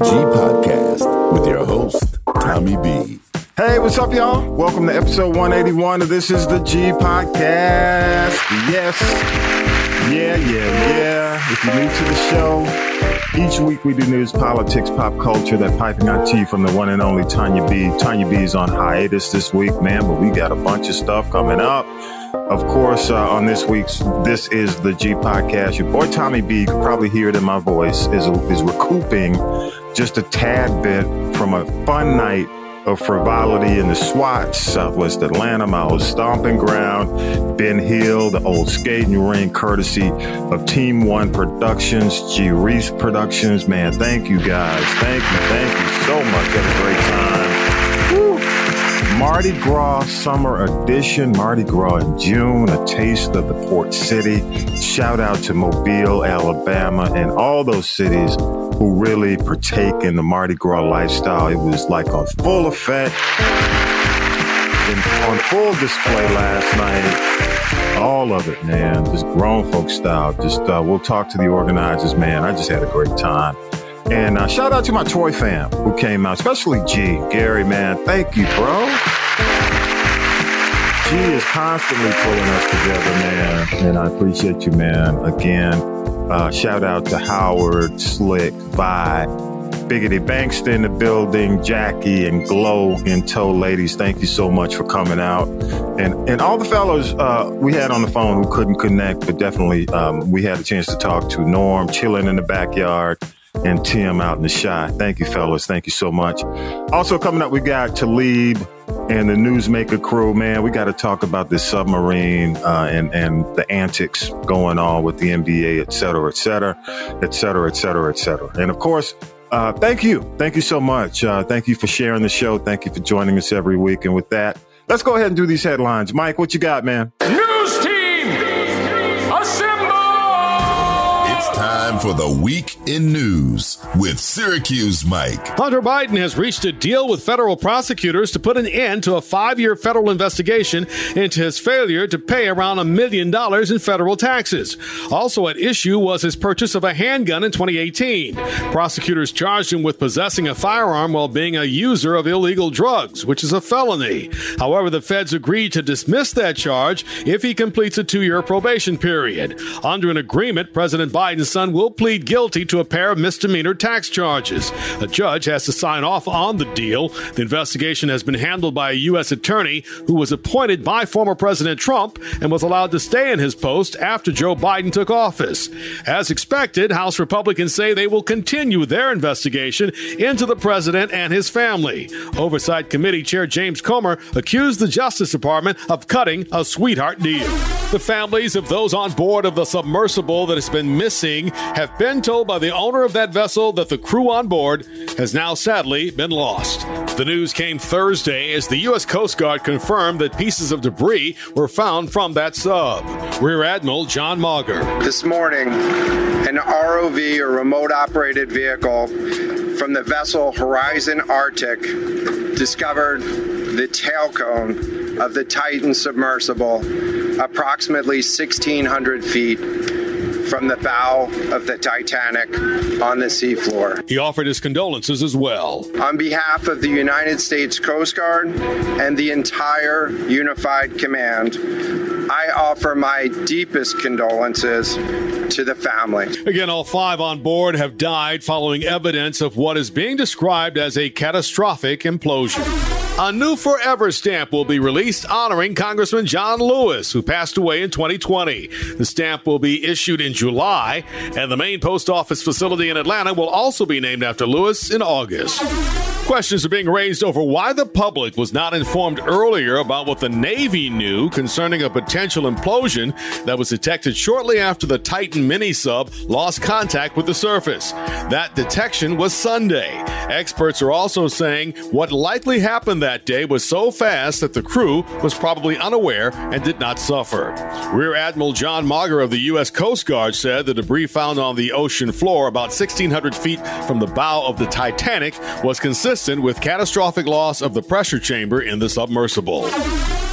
G Podcast with your host, Tommy B. Hey, what's up, y'all? Welcome to episode 181 of This is the G Podcast. Yes. Yeah, yeah, yeah. If you're new to the show, each week we do news, politics, pop culture, that piping hot tea from the one and only Tonya B. Tonya B is on hiatus this week, man, but we got a bunch of stuff coming up. Of course, uh, on this week's This is the G podcast, your boy Tommy B, you probably hear it in my voice, is, is recouping just a tad bit from a fun night of frivolity in the SWAT, Southwest Atlanta, my old stomping ground, Ben Hill, the old skating ring, courtesy of Team One Productions, G Reiss Productions. Man, thank you guys. Thank you. Thank you so much. Had a great time. Mardi Gras Summer Edition, Mardi Gras in June, a taste of the port city. Shout out to Mobile, Alabama, and all those cities who really partake in the Mardi Gras lifestyle. It was like on full effect, on full display last night. All of it, man. Just grown folk style. Just uh, we'll talk to the organizers, man. I just had a great time. And uh, shout out to my Troy fam who came out, especially G. Gary, man. Thank you, bro. G is constantly pulling us together, man. And I appreciate you, man. Again, uh, shout out to Howard, Slick, Vi, Biggity Bankston in the building, Jackie and Glow in tow, ladies. Thank you so much for coming out. And and all the fellows uh, we had on the phone who couldn't connect, but definitely um, we had a chance to talk to Norm, chilling in the backyard and Tim out in the Chi. Thank you, fellas. Thank you so much. Also coming up, we got Talib and the Newsmaker crew. Man, we got to talk about this submarine uh, and and the antics going on with the NBA, et cetera, et cetera, et cetera, et cetera, et cetera. And of course. Uh, thank you. Thank you so much. Uh, thank you for sharing the show. Thank you for joining us every week. And with that, let's go ahead and do these headlines. Mike, what you got, man? For the week in news with Syracuse Mike. Hunter Biden has reached a deal with federal prosecutors to put an end to a five year federal investigation into his failure to pay around a million dollars in federal taxes. Also at issue was his purchase of a handgun in 2018. Prosecutors charged him with possessing a firearm while being a user of illegal drugs, which is a felony. However, the feds agreed to dismiss that charge if he completes a two year probation period. Under an agreement, President Biden's son will plead guilty to a pair of misdemeanor tax charges. A judge has to sign off on the deal. The investigation has been handled by a U.S. attorney who was appointed by former President Trump and was allowed to stay in his post after Joe Biden took office. As expected, House Republicans say they will continue their investigation into the president and his family. Oversight Committee Chair James Comer accused the Justice Department of cutting a sweetheart deal. The families of those on board of the submersible that has been missing have been told by the owner of that vessel that the crew on board has now sadly been lost. The news came Thursday as the U.S. Coast Guard confirmed that pieces of debris were found from that sub. Rear Admiral John Mauger. This morning, an ROV or remote operated vehicle from the vessel Horizon Arctic discovered the tail cone of the Titan submersible approximately 1,600 feet from the bow of the Titanic on the seafloor. He offered his condolences as well. On behalf of the United States Coast Guard and the entire Unified Command, I offer my deepest condolences to the family. Again, all five on board have died following evidence of what is being described as a catastrophic implosion. A new Forever stamp will be released honoring Congressman John Lewis, who passed away in 2020. The stamp will be issued in July, and the main post office facility in Atlanta will also be named after Lewis in August. Questions are being raised over why the public was not informed earlier about what the Navy knew concerning a potential implosion that was detected shortly after the Titan mini sub lost contact with the surface. That detection was Sunday. Experts are also saying what likely happened that day was so fast that the crew was probably unaware and did not suffer. Rear Admiral John Mauger of the U.S. Coast Guard said the debris found on the ocean floor about 1,600 feet from the bow of the Titanic was consistent with catastrophic loss of the pressure chamber in the submersible.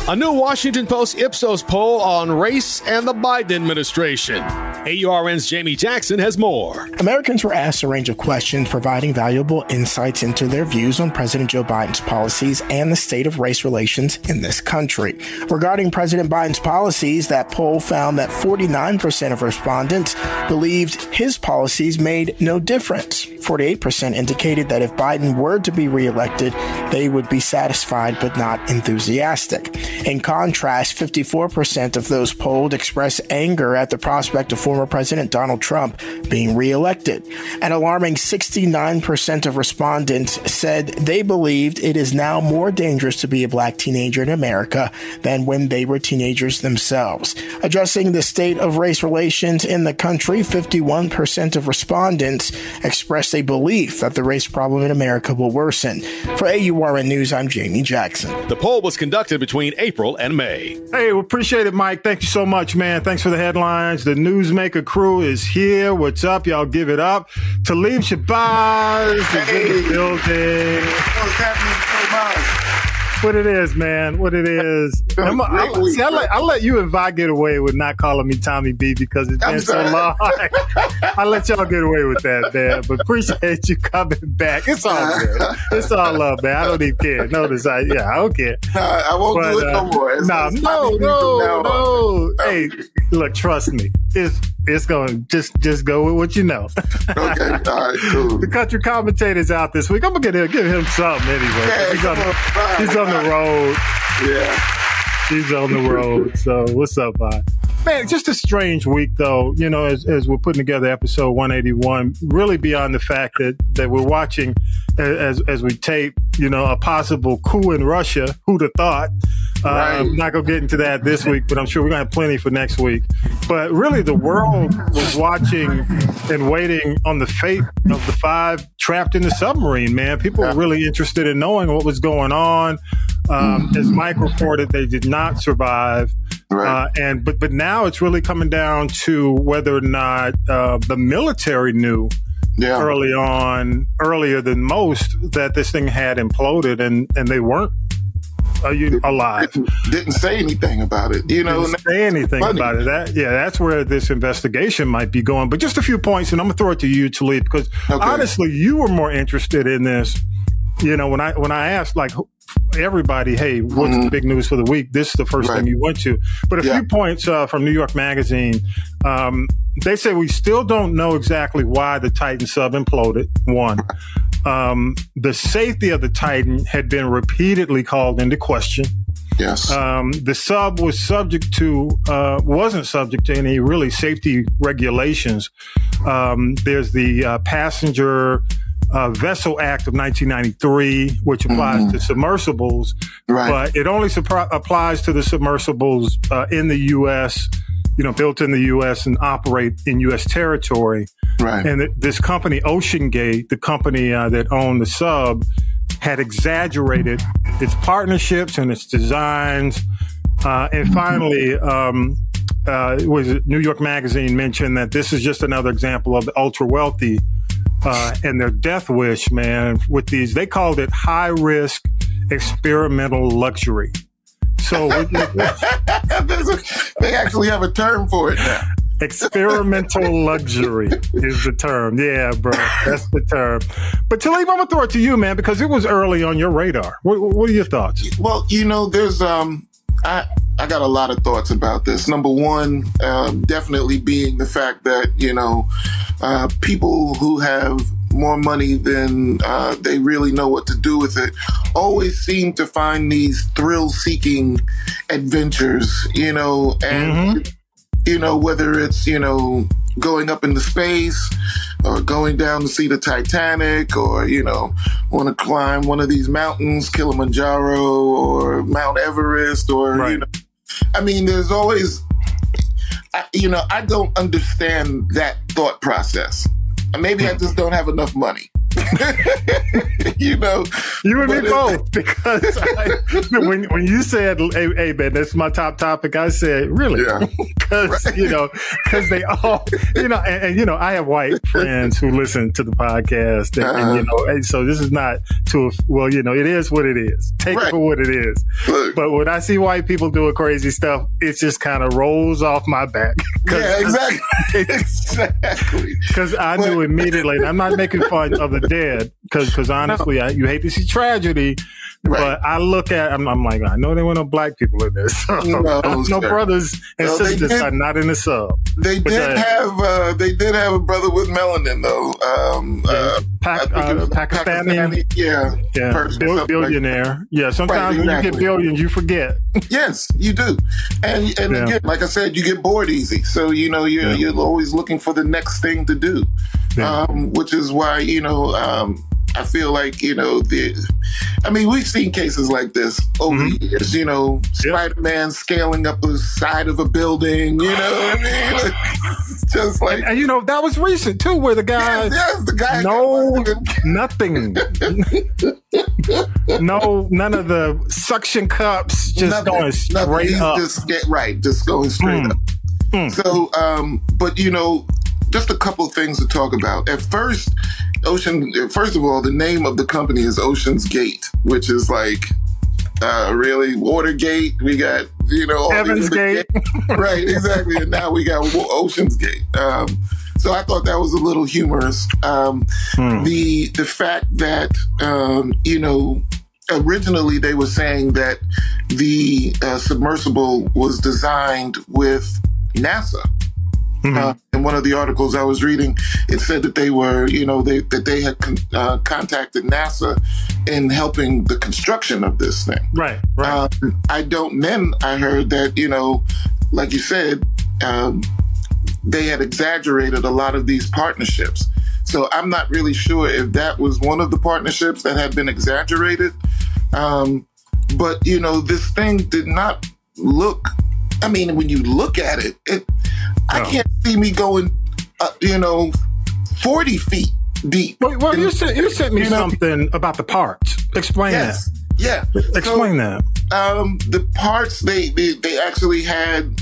A new Washington Post Ipsos poll on race and the Biden administration. AURN's Jamie Jackson has more. Americans were asked a range of questions providing valuable insights into their views on President Joe Biden's policies and the state of race relations in this country. Regarding President Biden's policies, that poll found that 49% of respondents believed his policies made no difference. 48% indicated that if Biden were to be reelected, they would be satisfied but not enthusiastic. In contrast, 54% of those polled expressed anger at the prospect of former President Donald Trump being reelected. An alarming 69% of respondents said they believed it is now more dangerous to be a black teenager in America than when they were teenagers themselves. Addressing the state of race relations in the country, 51% of respondents expressed a belief that the race problem in America will worsen. For AURN News, I'm Jamie Jackson. The poll was conducted between April and May. Hey, we appreciate it, Mike. Thank you so much, man. Thanks for the headlines. The Newsmaker crew is here. What's up? Y'all give it up. Talib Shabazz is in the building. What's happening so what it is, man. What it is. I'm, I, see, I let, I let you and Vi get away with not calling me Tommy B because it's been so long. I let y'all get away with that, man. But appreciate you coming back. It's all good. It's all love, man. I don't even care. Notice, I yeah, I don't care. I won't but, do it no uh, more. It's, nah, no, no, no. Hey, look, trust me. It's it's going to just just go with what you know. okay, all right, cool. The country commentator's out this week. I'm gonna get him, give him something anyway. Yeah, he's, on, on, he's on the road. Yeah. He's on the road. So what's up, Vi? Man, just a strange week though, you know, as, as we're putting together episode 181, really beyond the fact that, that we're watching as, as we tape, you know, a possible coup in Russia. Who'd have thought? Right. Um, not gonna get into that this week, but I'm sure we're gonna have plenty for next week. But really, the world was watching and waiting on the fate of the five trapped in the submarine. Man, people were really interested in knowing what was going on. Um, as Mike reported, they did not survive. Right. Uh, and but but now it's really coming down to whether or not uh, the military knew yeah. early on, earlier than most, that this thing had imploded, and and they weren't are you alive? Didn't, didn't, say anything about it. You know, didn't say anything funny. about it. That yeah, that's where this investigation might be going. But just a few points, and I'm gonna throw it to you, Talib, because okay. honestly, you were more interested in this. You know, when I when I asked like everybody, hey, what's mm-hmm. the big news for the week? This is the first right. thing you went to. But a yeah. few points uh, from New York Magazine. Um, they say we still don't know exactly why the Titan sub imploded. One, um, the safety of the Titan had been repeatedly called into question. Yes. Um, the sub was subject to, uh, wasn't subject to any really safety regulations. Um, there's the uh, passenger uh, Vessel Act of 1993, which applies mm-hmm. to submersibles, right. but it only applies to the submersibles uh, in the U.S., you know, built in the U.S. and operate in U.S. territory. Right. And th- this company, OceanGate, the company uh, that owned the sub, had exaggerated its partnerships and its designs. Uh, and finally, um, uh, was New York Magazine mentioned that this is just another example of the ultra wealthy uh, and their death wish, man, with these, they called it high risk experimental luxury. So they actually have a term for it now. Experimental luxury is the term. Yeah, bro, that's the term. But Talib, I'm gonna throw it to you, man, because it was early on your radar. What, what are your thoughts? Well, you know, there's um, I I got a lot of thoughts about this. Number one, um, definitely being the fact that you know uh, people who have more money than uh, they really know what to do with it always seem to find these thrill-seeking adventures. You know, and mm-hmm. you know whether it's you know going up into space or going down to see the Titanic or, you know, want to climb one of these mountains, Kilimanjaro or Mount Everest or, right. you know, I mean, there's always, you know, I don't understand that thought process. Maybe I hmm. just don't have enough money. you know, you and me both. Because I, when when you said, "Hey, hey, man, that's my top topic," I said, "Really?" Because Yeah. you know, because they all, you know, and, and, you know, I have white friends who listen to the podcast, and, and, Uh-huh. you know, and so this is not to well, you know, it is what it is. Take Right. it for what it is. Look. But when I see white people doing crazy stuff, it just kind of rolls off my back. yeah, exactly, exactly. Because I knew immediately. and I'm not making fun of the dead, because because honestly, I, you hate to see tragedy. Right. But I look at, I'm, I'm like, I know there were no black people in this. No, brothers and No, sisters did- are not in the sub. They But did have uh, they did have a brother with melanin though. Um, uh, Pac- I think it uh, was Pakistani, yeah, yeah, person, bil- something like billionaire. yeah, sometimes Right, when you get billions, you forget. Yes, you do, and and Yeah. again, like I said, you get bored easy. So you know you're Yeah. you're always looking for the next thing to do, um, which is why you know um, I feel like you know the. I mean, we've seen cases like this over the years. You know, Mm-hmm. Yep. Spider Man scaling up the side of a building. You know, what I mean, just like And you know that was recent too, where the guy. yes, yes, the guy. No, nothing. no, none of the suction cups. Just Nothing, going nothing. straight He's up. Just get right, just going straight Mm. up. Mm. So, um, but you know, just a couple of things to talk about. At first, Ocean. First of all, the name of the company is Ocean's Gate, which is like. Uh, really, Watergate. We got you know all these Heaven's Gate. ga- right? Exactly. And now we got Ocean's Gate. Um, so I thought that was a little humorous. Um, Hmm. the the fact that um, you know originally they were saying that the uh, submersible was designed with NASA. Mhm. Uh, in one of the articles I was reading, it said that they were, you know, they that they had con- uh, contacted NASA in helping the construction of this thing. Right, right. Um, I don't. Then I heard that you know, like you said, um, they had exaggerated a lot of these partnerships. So I'm not really sure if that was one of the partnerships that had been exaggerated. Um, but you know, this thing did not look. I mean, when you look at it, it I No. can't see me going, uh, you know, 40 feet deep. well, well you sent you sent me you know- something about the parts. Explain Yes. Yeah. that. Explain that. um, the parts they, they they actually had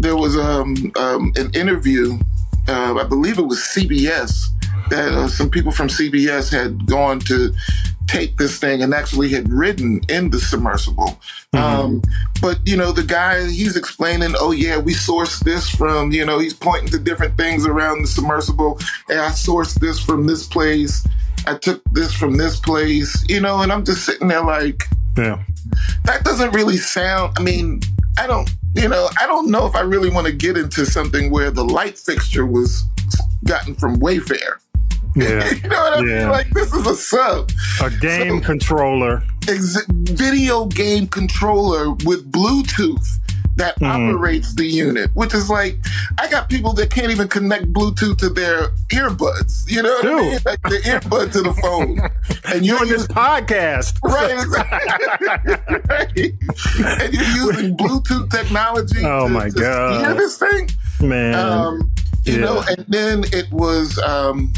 there was um, um, an interview uh, i believe it was cbs that uh, some people from cbs had gone to take this thing and actually had ridden in the submersible. Um, but you know the guy he's explaining oh yeah we sourced this from you know he's pointing to different things around the submersible. And i sourced this from this place. I took this from this place you know and i'm just sitting there like Yeah. that doesn't really sound i mean i don't you know i don't know if i really want to get into something where the light fixture was gotten from wayfair Yeah. you know what i Yeah. mean like this is a sub A game controller. Ex- video game controller with bluetooth that Mhm. operates the unit which is like i got people that can't even connect bluetooth to their earbuds you know what i mean like the earbud to the phone and you're On this podcast. Right, exactly. right. And you're using Bluetooth technology Oh to, my to God. steer this thing. Man. Um, you yeah. know, and then it was um,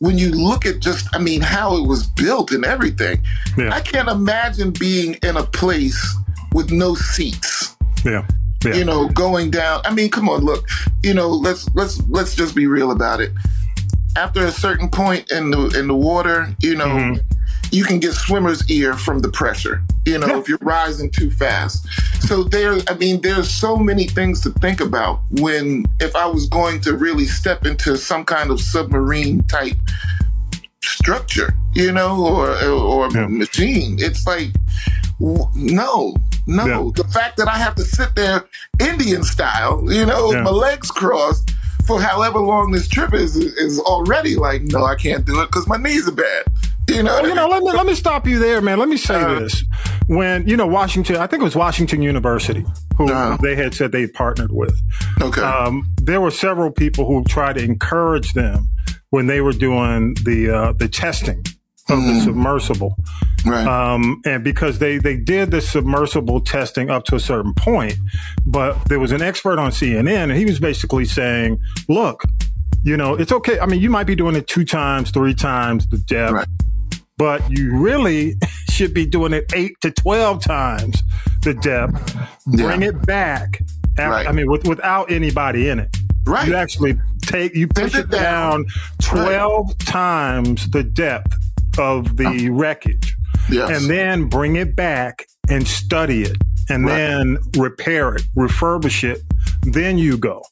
when you look at just, I mean, how it was built and everything. Yeah. I can't imagine being in a place with no seats. yeah. Yeah. You know, going down. I mean, come on, look. You know, let's let's let's just be real about it. After a certain point in the in the water, you know, Mhm. you can get swimmer's ear from the pressure. You know, Yeah. if you're rising too fast. So there, I mean, there's so many things to think about when if I was going to really step into some kind of submarine type structure, you know, or or Yeah. machine. It's like no, no. Yeah. The fact that I have to sit there Indian style, you know, Yeah. my legs crossed for however long this trip is is already like, no, I can't do it because my knees are bad. You know, I you know, let me let me stop you there, man. Let me say Uh, this: when you know Washington, I think it was Washington University who Uh-huh. they had said they partnered with. okay, Um, there were several people who tried to encourage them when they were doing the uh, the testing of the submersible, right, um, and because they they did the submersible testing up to a certain point, but there was an expert on CNN, and he was basically saying, "Look." you know, it's okay. I mean, you might be doing it two times, three times the depth, Right. But you really should be doing it eight to 12 times the depth. Bring Yeah. it back. af- Right. I mean, with, without anybody in it. Right. You actually take, you push it it down down. 12 times the depth of the oh. wreckage Yes. and then bring it back and study it and Right. then repair it, refurbish it. Then you go.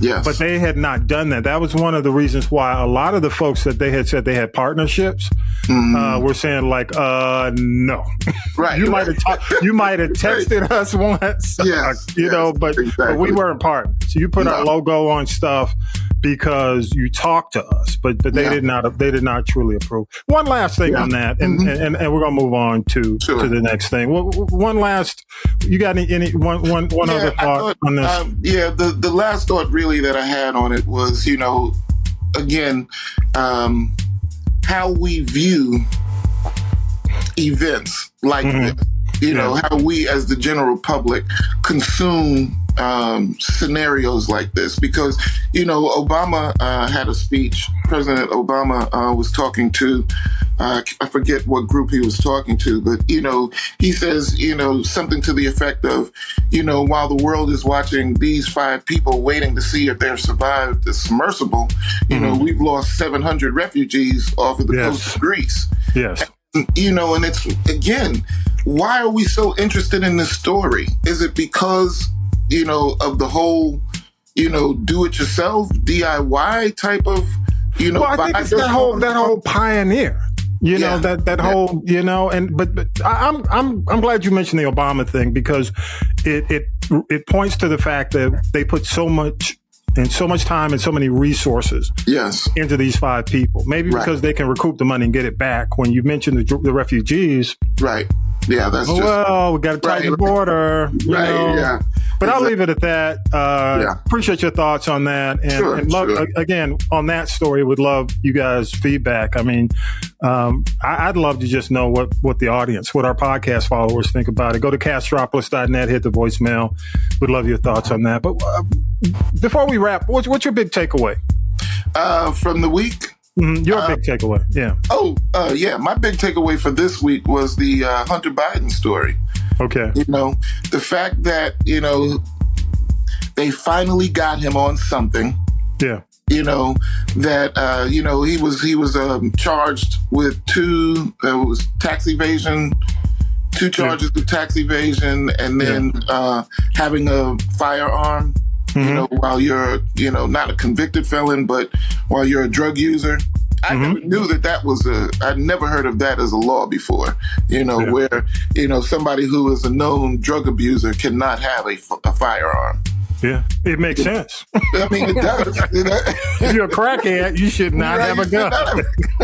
Yes. But they had not done that. That was one of the reasons why a lot of the folks that they had said they had partnerships uh, were saying like, uh, no. Mm-hmm. right. you might have ta- you might have texted us once, Yes, you yes, know, but, but we weren't partners. So you put our logo on stuff because you talked to us, but but they Yeah. did not they did not truly approve. One last thing Yeah. on that, and, Mhm. and and we're gonna move on to Sure. to the next thing. Well, one last, you got any, any one one one Yeah, other thought thought, on this? um, yeah, the the last thought really that I had on it was, you know, again, um, how we view events like Mhm. this. You know, how we as the general public consume um, scenarios like this. Because, you know, Obama uh, had a speech. President Obama uh, was talking to, uh, I forget what group he was talking to, but, you know, he says, you know, something to the effect of, you know, while the world is watching these five people waiting to see if they're survived the submersible, you know, we've lost 700 refugees off of the Yes. coast of Greece yes, you know, and it's again, why are we so interested in this story? Is it because, you know, of the whole, you know, do it yourself, DIY type of, you know, well, I think it's that whole that whole pioneer. You know Yeah. that that Yeah. whole you know, and but, but I- I'm I'm I'm glad you mentioned the Obama thing because it it it points to the fact that they put so much and so much time and so many resources Yes. into these five people. Maybe Right. because they can recoup the money and get it back. When you mentioned the, the refugees, Right. Yeah, that's oh, just well, we got to tighten Right. the border. you right. know. Yeah. But I'll leave it at that. Uh, Yeah. Appreciate your thoughts on that, and, Sure, and love, sure. again on that story. Would love you guys' feedback. I mean, um, I, I'd love to just know what what the audience, what our podcast followers think about it. Go to castropolis.net, hit the voicemail. Would love your thoughts on that. But uh, before we wrap, what's what's your big takeaway? Uh, from the week. Mhm, your Uh, big takeaway, yeah. Oh, uh, yeah. My big takeaway for this week was the uh, Hunter Biden story. Okay, You know, the fact that you know they finally got him on something. yeah, you know that uh, you know he was he was um, charged with two uh, was tax evasion two charges of tax evasion and then uh, having a firearm you mm-hmm. know while you're you know not a convicted felon but while you're a drug user I mm-hmm. never knew that that was a. I'd never heard of that as a law before. You know, Yeah. where you know somebody who is a known drug abuser cannot have a, a firearm. yeah. It makes sense. I mean, it does. You know? if you're a crackhead, you should not Right, have a you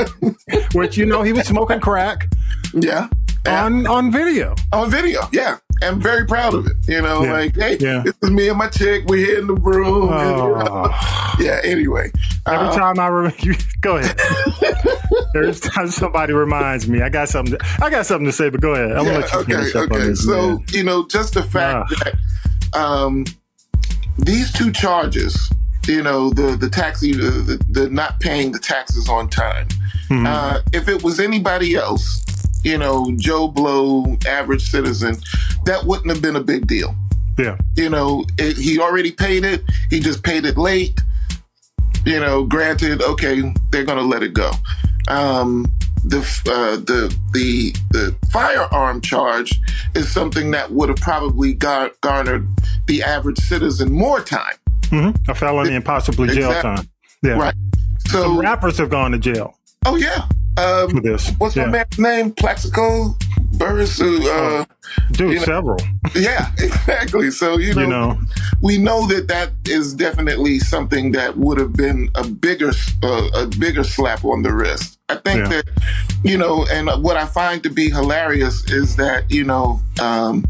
should gun. Which you know he was smoking crack Yeah. on on video. On video. Yeah. I'm very proud of it. You know, Yeah. like, hey, Yeah. this is me and my chick. We're here in the room. and, you know. Oh. yeah. Anyway. Every Uh, time I remember, you, go ahead. Every time somebody reminds me, I got something. To, I got something to say, but go ahead. I'm yeah, gonna let you okay. finish up on Okay. this. So, man. you know, just the fact Ah. that um, these two charges, you know, the the taxi, the, the, the not paying the taxes on time. Mhm. Uh, if it was anybody else, you know, Joe Blow, average citizen, that wouldn't have been a big deal. yeah, you know, it, he already paid it. He just paid it late. You know, granted, okay, they're gonna let it go. Um, the uh, the the the firearm charge is something that would have probably gar- garnered the average citizen more time. hmm a felony and possibly jail Exactly. time. Yeah, Right. So, Some rappers have gone to jail oh yeah. Um, for this. what's yeah. my man's name? Plaxico Burress. Who, uh, Dude, you know- several. yeah, exactly. So you know, You know, we know that that is definitely something that would have been a bigger uh, a bigger slap on the wrist. I think Yeah. that you know, and what I find to be hilarious is that you know um,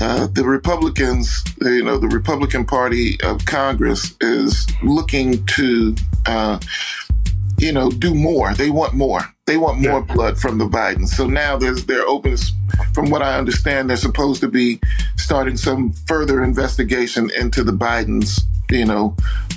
uh, the Republicans, you know, the Republican Party of Congress is looking to. Uh, you know, do more. They want more. They want more blood from the Bidens. So now there's they're open. From what I understand, they're supposed to be starting some further investigation into the Bidens you know,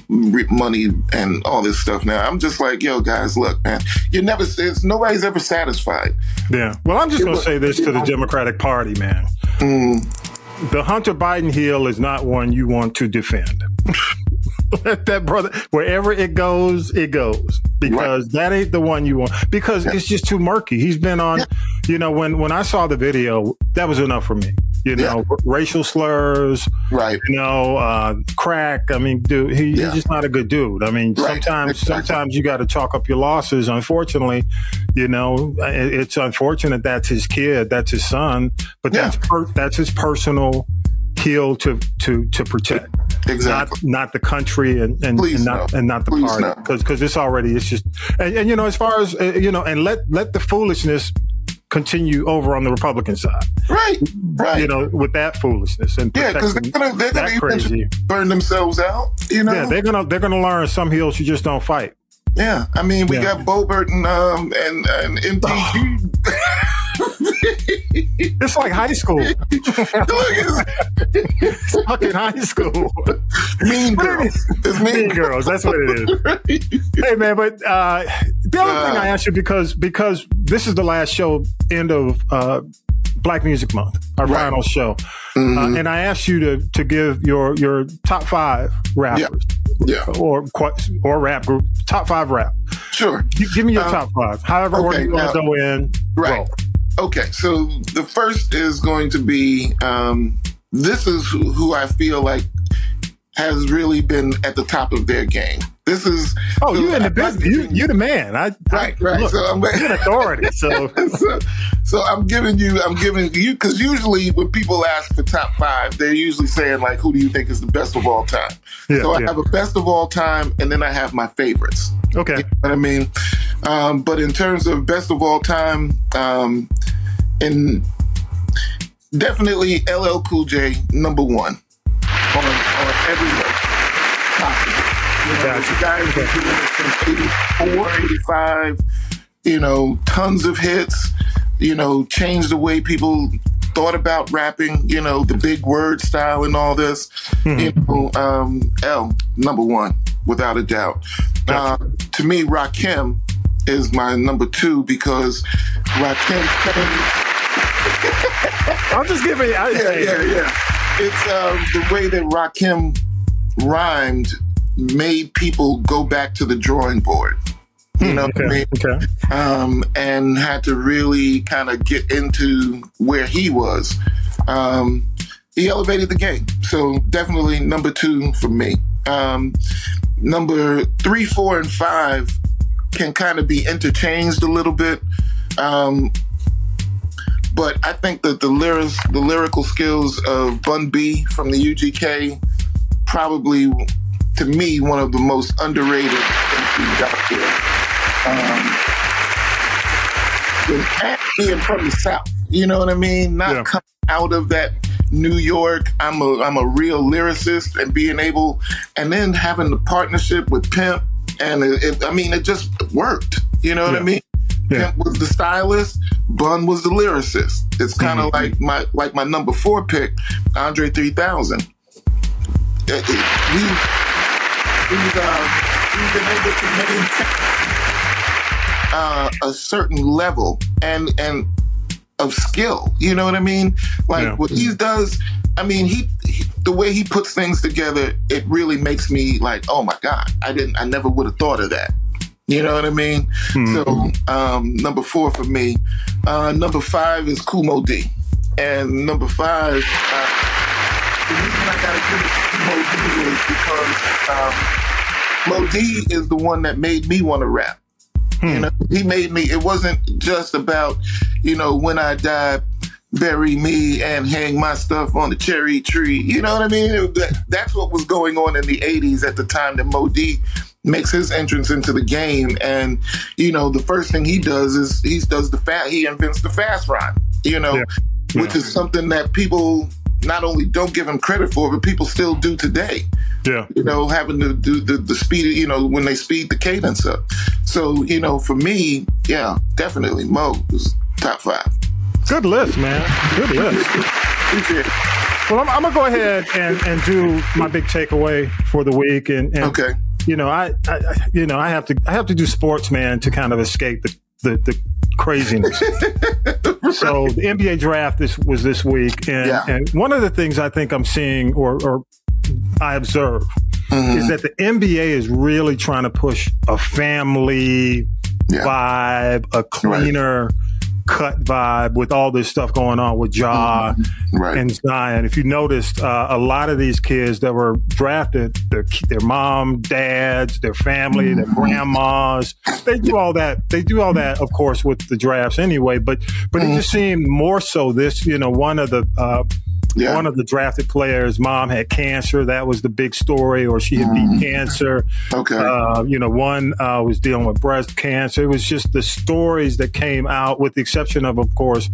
money and all this stuff. Now I'm just like, yo, guys, look, man, you never, it's, nobody's ever satisfied. Yeah. Well, I'm just going to say this to the Democratic Party, man. Mm. The Hunter Biden hill is not one you want to defend. Let that brother, wherever it goes, it goes because right. that ain't the one you want because yeah. it's just too murky. He's been on, yeah. you know, when when I saw the video, that was enough for me. You know, yeah. racial slurs, right? You know, uh, crack. I mean, dude, he, he's just not a good dude. I mean, right. sometimes exactly. sometimes you got to chalk up your losses. Unfortunately, you know, it, it's unfortunate that's his kid, that's his son, but that's per, that's his personal kill to to to protect exactly. Not, not the country and and, and not no. and not the Please party. because because it's already it's just and, and, you know as far as uh, you know and let let the foolishness continue over on the Republican side. Right right. You know with that foolishness and yeah because they're gonna they're gonna crazy. burn themselves out you know? Yeah they're gonna they're gonna learn some hills you just don't fight. Yeah I mean we yeah. got Boebert and um and and MTG it's like high school. it's fucking high school. Mean girls. It's mean, mean girls. That's what it is. hey man, but uh, the other uh, thing I asked you because because this is the last show end of uh, Black Music Month, our right. final show, uh, mm-hmm. and I asked you to to give your your top five rappers, yeah, yeah. or or rap group, top five rap. Sure, give me your um, top five. However, okay, you want to go in, right. Roll. Okay, so the first is going to be um, this is who I feel like has really been at the top of their game. This is oh, so you in the business. You, you're the man. I, right, I, right. Look, so I'm you're an authority. So. so, so I'm giving you, I'm giving you because usually when people ask for top five, they're usually saying like, "Who do you think is the best of all time?" Yeah, so I yeah. have a best of all time, and then I have my favorites. Okay, you know what I mean. Um, but in terms of best of all time, um, and definitely LL Cool J number one on, on every possible. You know, gotcha. the guy has been doing it since 84, 85, you know, tons of hits, you know, changed the way people thought about rapping, you know, the big word style and all this. Mm-hmm. You know, um, L, number one, without a doubt. Gotcha. Uh, to me, Rakim is my number two because Rakim. I'm just giving you. I, yeah, yeah, yeah. It's um, the way that Rakim rhymed made people go back to the drawing board. You hmm, know okay, what I mean? Okay. Um, and had to really kind of get into where he was. Um, he elevated the game. So definitely number two for me. Um, number three, four, and five can kind of be interchanged a little bit. Um, but I think that the lyrics, the lyrical skills of Bun B from the UGK, probably to me one of the most underrated MCs out there. Um, being from the South, you know what I mean? Not yeah. coming out of that New York. I'm a I'm a real lyricist, and being able, and then having the partnership with Pimp, and it, it, I mean, it just worked. You know what yeah. I mean? Yeah. Pimp was the stylist, Bun was the lyricist. It's kind of mm-hmm. like my like my number four pick, Andre 3000. It, it, we, we've, uh, we've been able to maintain uh, a certain level and and of skill. You know what I mean? Like yeah. what he does. I mean, he, he, the way he puts things together, it really makes me like, oh my god, I didn't, I never would have thought of that. You know what I mean? Mm-hmm. So um, number four for me. Uh, number five is Kool Moe Dee, and number five. Uh, the reason I gotta give it to Moe Dee is because um, Moe Dee is the one that made me want to rap. Hmm. You know, he made me. It wasn't just about, you know, when I die, bury me and hang my stuff on the cherry tree. You know what I mean? That, that's what was going on in the '80s at the time that Moe Dee makes his entrance into the game. And, you know, the first thing he does is he does the fat, he invents the fast rhyme, you know, yeah. which is something that people not only don't give him credit for, but people still do today. Yeah. You know, having to do the, the speed, you know, when they speed the cadence up. So, you know, for me, yeah, definitely Moe is top five. Good list, man. Good list. Well, I'm, I'm gonna go ahead and, and do my big takeaway for the week, and, and Okay. you know, I, I, you know, I have to, I have to do sports, man, to kind of escape the, the, the craziness. So the NBA draft this was this week, and, Yeah. and one of the things I think I'm seeing, or, or I observe, Mm-hmm. is that the NBA is really trying to push a family Yeah. vibe, a cleaner cut vibe with all this stuff going on with Ja Right. and Zion. If you noticed, uh, a lot of these kids that were drafted, their their mom, dads, their family, their grandmas, they do all that. They do all that, of course, with the drafts anyway. But but it just seemed more so this. You know, one of the. Uh, Yeah. One of the drafted players' mom had cancer. That was the big story, or she had beat cancer. okay. Uh, you know, one uh, was dealing with breast cancer. It was just the stories that came out, with the exception of, of course,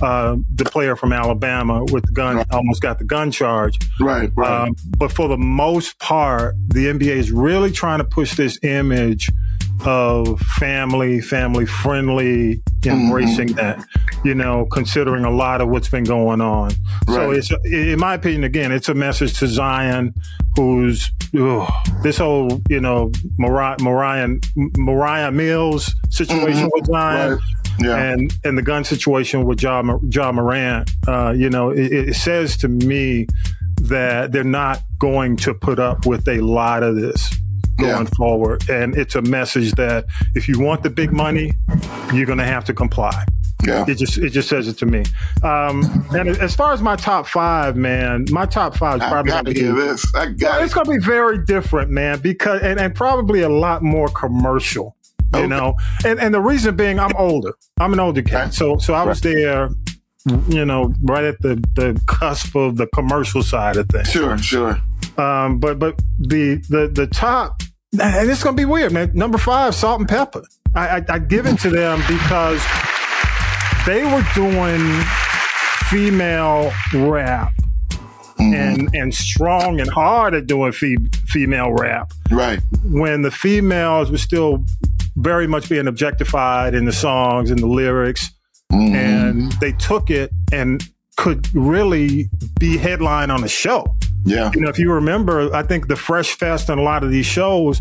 uh, the player from Alabama with the gun, almost got the gun charge. right. Right. Um, but for the most part, the NBA is really trying to push this image of family, family friendly, embracing that, you know, considering a lot of what's been going on. So it's, in my opinion, again, it's a message to Zion, who's ugh, this whole, you know, Moriah, Moriah, Moriah Mills situation with Zion right. Yeah. and and the gun situation with John John Morant, uh, you know, it, it says to me that they're not going to put up with a lot of this going Yeah. forward, and it's a message that if you want the big money, you're going to have to comply. yeah. It just it just says it to me. Um, and as far as my top five, man, my top five is I probably gotta gonna be- this. I got it's going to be very different, man, because and, and probably a lot more commercial. You Okay. know, and and the reason being, I'm older. I'm an older cat. So so I was there, you know, right at the the cusp of the commercial side of things. Sure, sure. Um, but but the the the top, and it's going to be weird, man. Number five, Salt-N-Pepa. I, I, I give it to them because they were doing female rap mm-hmm. and and strong and hard at doing fe- female rap Right. when the females were still very much being objectified in the songs and the lyrics mm-hmm. and they took it and could really be headline on a show Yeah. you know if you remember i think the fresh fest and a lot of these shows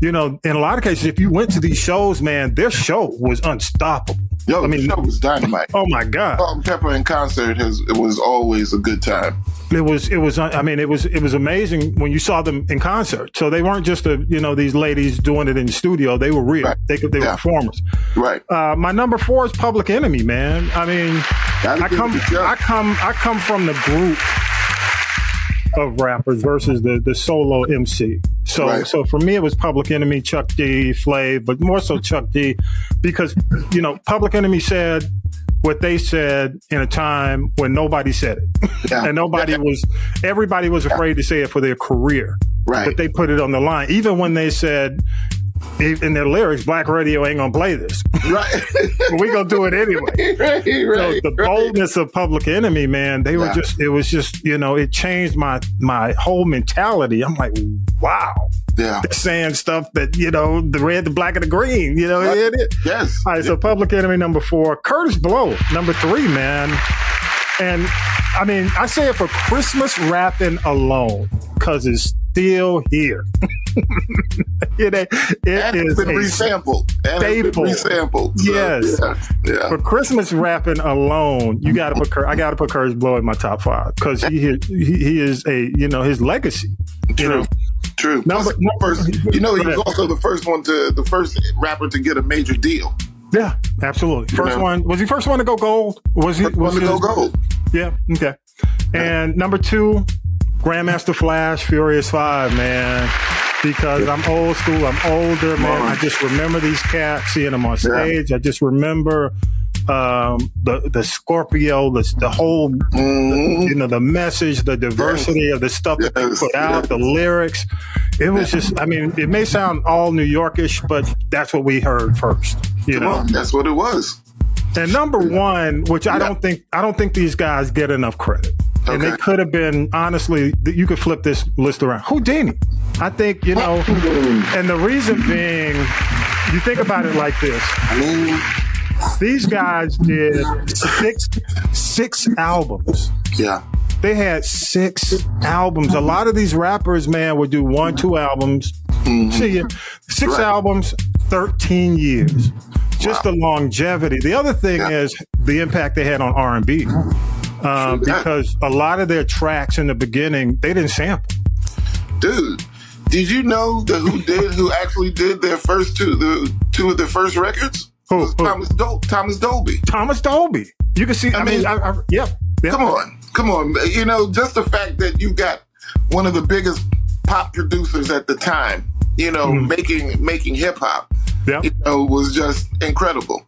you know in a lot of cases if you went to these shows man their show was unstoppable Yo, I mean- the show was dynamite. oh my god Salt-N-Pepa in concert has it was always a good time. it was it was i mean it was it was amazing when you saw them in concert so they weren't just a, you know these ladies doing it in the studio they were real Right. they could they Yeah. were performers Right. uh, my number four is public enemy man i mean Gotta i come it to Chuck. i come i come from the group of rappers versus the the solo MC. So Right. so for me it was Public Enemy, Chuck D, Flav, but more so Chuck D because you know Public Enemy said what they said in a time when nobody said it. Yeah. and nobody was everybody was afraid to say it for their career. Right. But they put it on the line even when they said in their lyrics black radio ain't to play this. Right. we going to do it anyway. right. So the right. boldness of Public Enemy, man, they were Yeah. just it was just, you know, it changed my my whole mentality. I'm like, wow. Yeah. They're saying stuff that, you know, the red, the black, and the green, you know, Right. it, it, Yes. all right, so Public Enemy number four, Kurtis Blow number three, man. And I mean, I say it for Christmas rapping alone because it's still here. it it and is it's been resampled. And it's staple. been resampled. So, Yes. Yeah. yeah. for Christmas rapping alone, you got to put Cur- I got to put Kurtis Blow in my top five because he, he he is a you know his legacy. You True. know, True. Number- first, you know, he was also the first one to the first rapper to get a major deal. yeah, absolutely. First know. one was he first one to go gold? Was he? First Was one to his- go gold. Yeah. Okay. And number two, Grandmaster Flash, Furious Five, man. Because I'm old school, I'm older, man. I just remember these cats, seeing them on stage. I just remember um, the the Scorpio, the the whole, Mhm. you know, the message, the diversity of the stuff that they put out, yes. the lyrics. It was just, I mean, it may sound all New Yorkish, but that's what we heard first, you know. Well, that's what it was. And number one, which I don't think I don't think these guys get enough credit. And it could have been honestly, you could flip this list around. Whodini. I think, you know, and the reason being, you think about it like this. These guys did six six albums yeah. They had six albums. A lot of these rappers, man, would do one, two albums. See, you. 6 Right. albums, 13 years. Just Wow. the longevity. The other thing Yeah. is the impact they had on R&B. Um, because a lot of their tracks in the beginning, they didn't sample. Dude, did you know that who did who actually did their first two the two of their first records? Who? was Who? Thomas Dol- Thomas Dolby. Thomas Dolby. You can see, I, I mean, mean- I, I, yep. yep. Come on, come on. You know, just the fact that you got one of the biggest pop producers at the time, you know, Mm-hmm. making making hip hop, Yep. you know, was just incredible.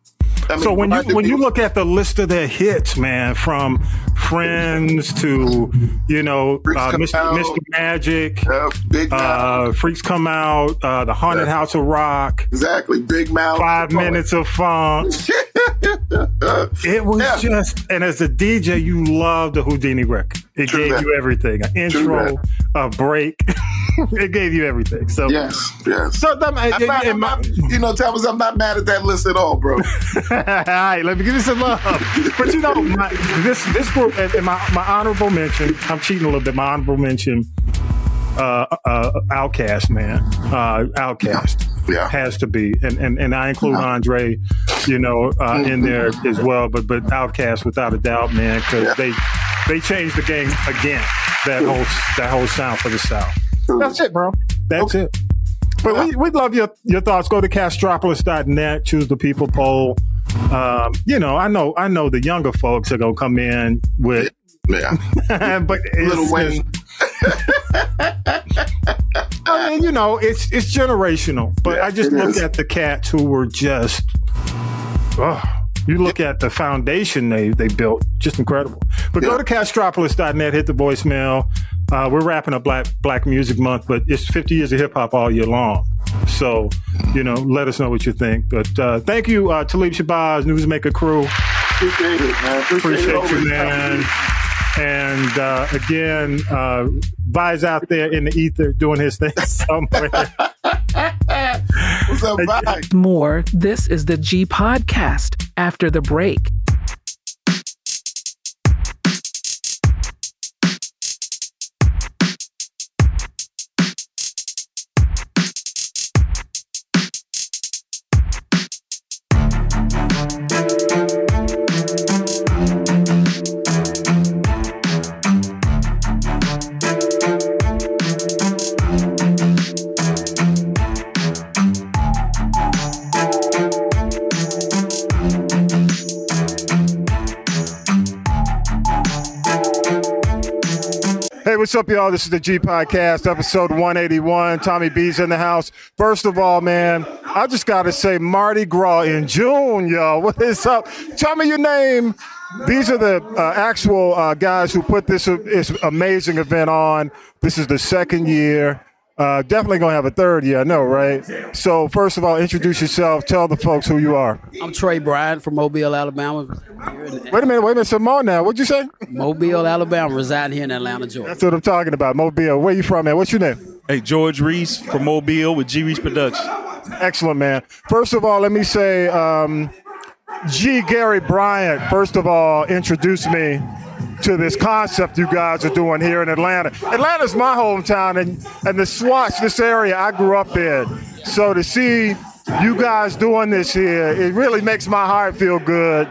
I mean, So when you when you look at the list of their hits, man, from Friends to you know uh, Mr. Out. Mr. Magic, uh, Big uh, Freaks Come Out, uh, The Haunted Yeah. House of Rock, exactly, Big Mouth, Five Minutes of Funk. It was Yeah. just, and as a DJ, you love the Whodini record. It True gave that. you everything: an intro, a break. it gave you everything. So, Yes, yes. so I'm not, I'm not, you know, Thomas, I'm not mad at that list at all, bro. All right, let me give you some love. But you know, my, this this group, and and my, my honorable mention, I'm cheating a little bit. My honorable mention, uh, uh, OutKast, man, uh, OutKast Yeah. has to be, and and, and I include Andre, you know, uh, in there as well. But but OutKast, without a doubt, man, because they they changed the game again. That whole that whole sound for the South. That's it, bro. That's it. But we, we'd love your, your thoughts. Go to castropolis.net, choose the people poll. Um, you know, I know I know the younger folks are gonna come in with Yeah. but Lil Wayne. I mean, you know, it's it's generational. But Yeah, I just look is. at the cats who were just oh, you look at the foundation they they built, just incredible. But go Yeah. to castropolis.net, hit the voicemail. Uh, we're wrapping up Black Black Music Month, but it's 50 years of hip hop all year long. So, you know, let us know what you think. But uh, thank you, uh, Talib Shabazz, Newsmaker crew. Appreciate it, man. Appreciate, Appreciate you, man. And uh, again, uh, Vi's out there in the ether doing his thing somewhere. What's up, bye? More. This is the G Podcast after the break. What's up, y'all? This is the G Podcast, episode 181. Tommy B's in the house. First of all, man, I just got to say Mardi Gras in June, y'all. What is up? Tell me your name. These are the uh, actual uh, guys who put this, uh, this amazing event on. This is the second year. Uh, definitely going to have a third year, I know, right? So, first of all, introduce yourself. Tell the folks who you are. I'm Trey Bryant from Mobile, Alabama. Wait a minute, wait a minute. Some more now. What'd you say? Mobile, Alabama, residing here in Atlanta, Georgia. That's what I'm talking about. Mobile. Where you from, man? What's your name? Hey, George Reiss from Mobile with G Reiss Productions. Excellent, man. First of all, let me say, um, G. Gary Bryant, first of all, introduce me to this concept you guys are doing here in Atlanta. Atlanta's my hometown, and, and the SWATS, this area I grew up in. So to see you guys doing this here, it really makes my heart feel good.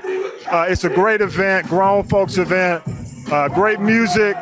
Uh, it's a great event, grown folks event, uh, great music,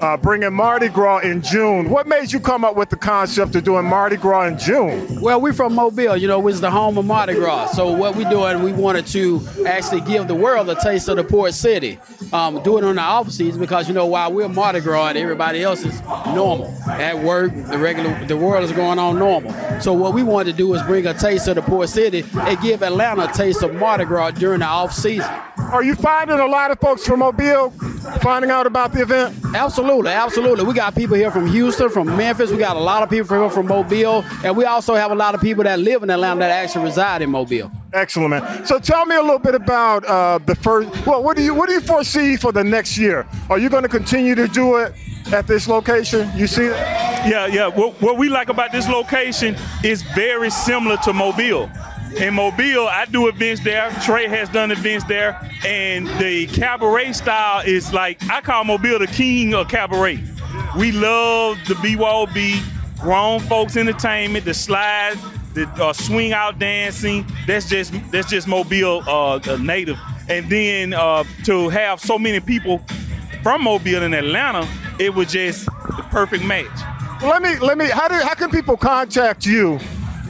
uh, bringing Mardi Gras in June. What made you come up with the concept of doing Mardi Gras in June? Well, we're from Mobile, you know, which is the home of Mardi Gras. So what we're doing, we wanted to actually give the world a taste of the port city. Um, do it on the off season because you know while we're Mardi Gras and everybody else is normal at work, the regular, the world is going on normal. So what we wanted to do is bring a taste of the port city and give Atlanta a taste of Mardi Gras during the off season. Are you finding a lot of folks from Mobile finding out about the event? Absolutely, absolutely. We got people here from Houston, from Memphis. We got a lot of people from, from Mobile, and we also have a lot of people that live in Atlanta that actually reside in Mobile. Excellent, man. So tell me a little bit about uh, the first. Well, what do you what do you foresee for the next year? Are you going to continue to do it at this location? You see that? Yeah, yeah. What, what we like about this location is very similar to Mobile. In Mobile, I do events there. Trey has done events there, and the cabaret style is like I call Mobile the king of cabaret. We love the BYOB, grown folks entertainment, the slide, the uh, swing out dancing. That's just that's just Mobile uh, native. And then uh, to have so many people from Mobile in Atlanta, it was just the perfect match. Let me let me. How do how can people contact you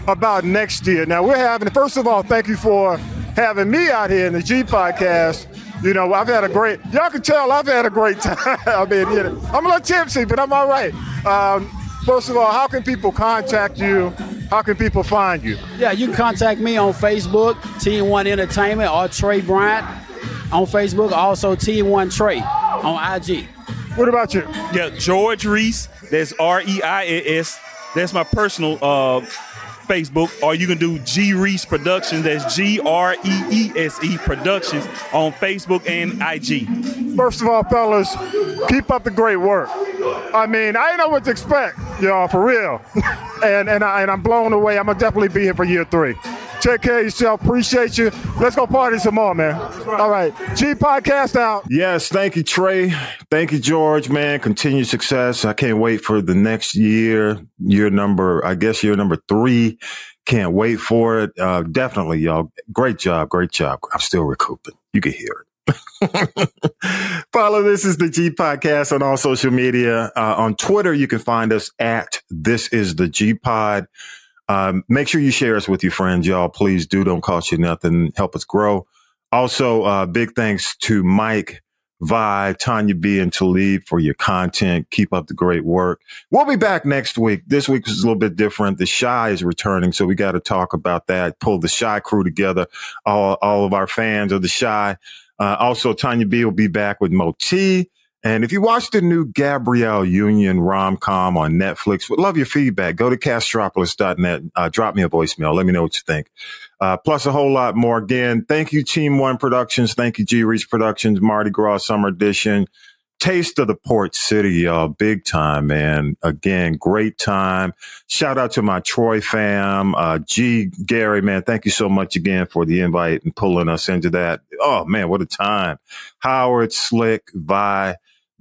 about next year? Now we're having. First of all, thank you for having me out here in the G podcast. You know, I've had a great. Y'all can tell I've had a great time. I mean, you know, I'm a little tipsy, but I'm all right. Um, first of all, how can people contact you? How can people find you? Yeah, you can contact me on Facebook, T1 Entertainment, or Trey Bryant on Facebook. Also, T1 Trey on IG. What about you? Yeah, George Reiss. That's R E I S. That's my personal uh, Facebook. Or you can do G Reiss Productions. That's G R E E S E Productions on Facebook and IG. First of all, fellas, keep up the great work. I mean, I know what to expect, y'all, for real. and and, I, and I'm blown away. I'm gonna definitely be here for year three. Take care of yourself. Appreciate you. Let's go party some more, man. All right. G Podcast out. Yes. Thank you, Trey. Thank you, George, man. Continued success. I can't wait for the next year. Year number, I guess year number three. Can't wait for it. Uh, definitely, y'all. Great job. Great job. I'm still recouping. You can hear it. Follow This is the G Podcast on all social media. Uh, on Twitter, you can find us at This is the G Pod. Um, make sure you share us with your friends, y'all. Please do. Don't cost you nothing. Help us grow. Also, uh, big thanks to Mike, Vi, Tonya B, and Talib for your content. Keep up the great work. We'll be back next week. This week is a little bit different. The Chi is returning, so we got to talk about that. Pull the Chi crew together. All, all of our fans of the Chi. Uh, also, Tonya B will be back with Moti. And if you watch the new Gabrielle Union rom com on Netflix, would love your feedback. Go to castropolis.net. Uh, drop me a voicemail. Let me know what you think. Uh, plus a whole lot more. Again, thank you, Team One Productions. Thank you, G Reiss Productions, Mardi Gras Summer Edition. Taste of the Port City, y'all. Big time, man. Again, great time. Shout out to my Troy fam. Uh, G, Gary, man. Thank you so much again for the invite and pulling us into that. Oh, man, what a time. Howard, Slick, Vi,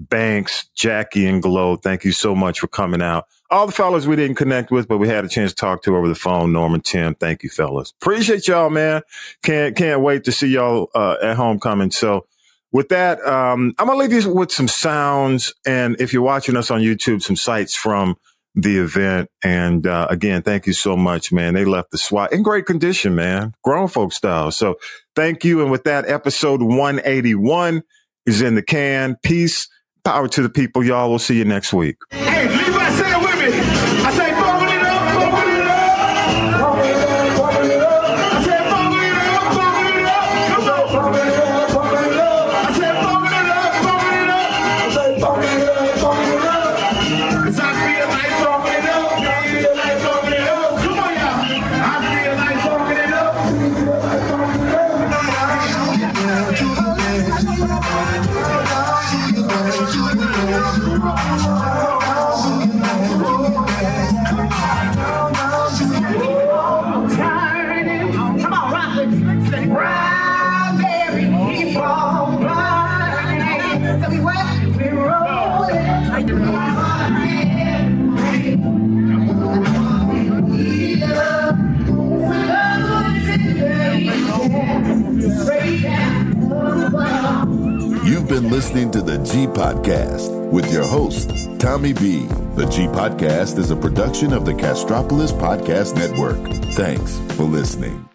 Banks, Jackie, and Glow. Thank you so much for coming out. All the fellas we didn't connect with, but we had a chance to talk to over the phone. Norman, Tim, thank you, fellas. Appreciate y'all, man. Can't can't wait to see y'all uh, at homecoming. So, with that, um, I'm gonna leave you with some sounds, and if you're watching us on YouTube, some sights from the event. And uh, again, thank you so much, man. They left the SWAT in great condition, man, grown folk style. So, thank you. And with that, episode 181 is in the can. Peace. Power to the people, y'all. We'll see you next week. Podcast with your host, Tommy B. The G Podcast is a production of the Castropolis Podcast Network. Thanks for listening.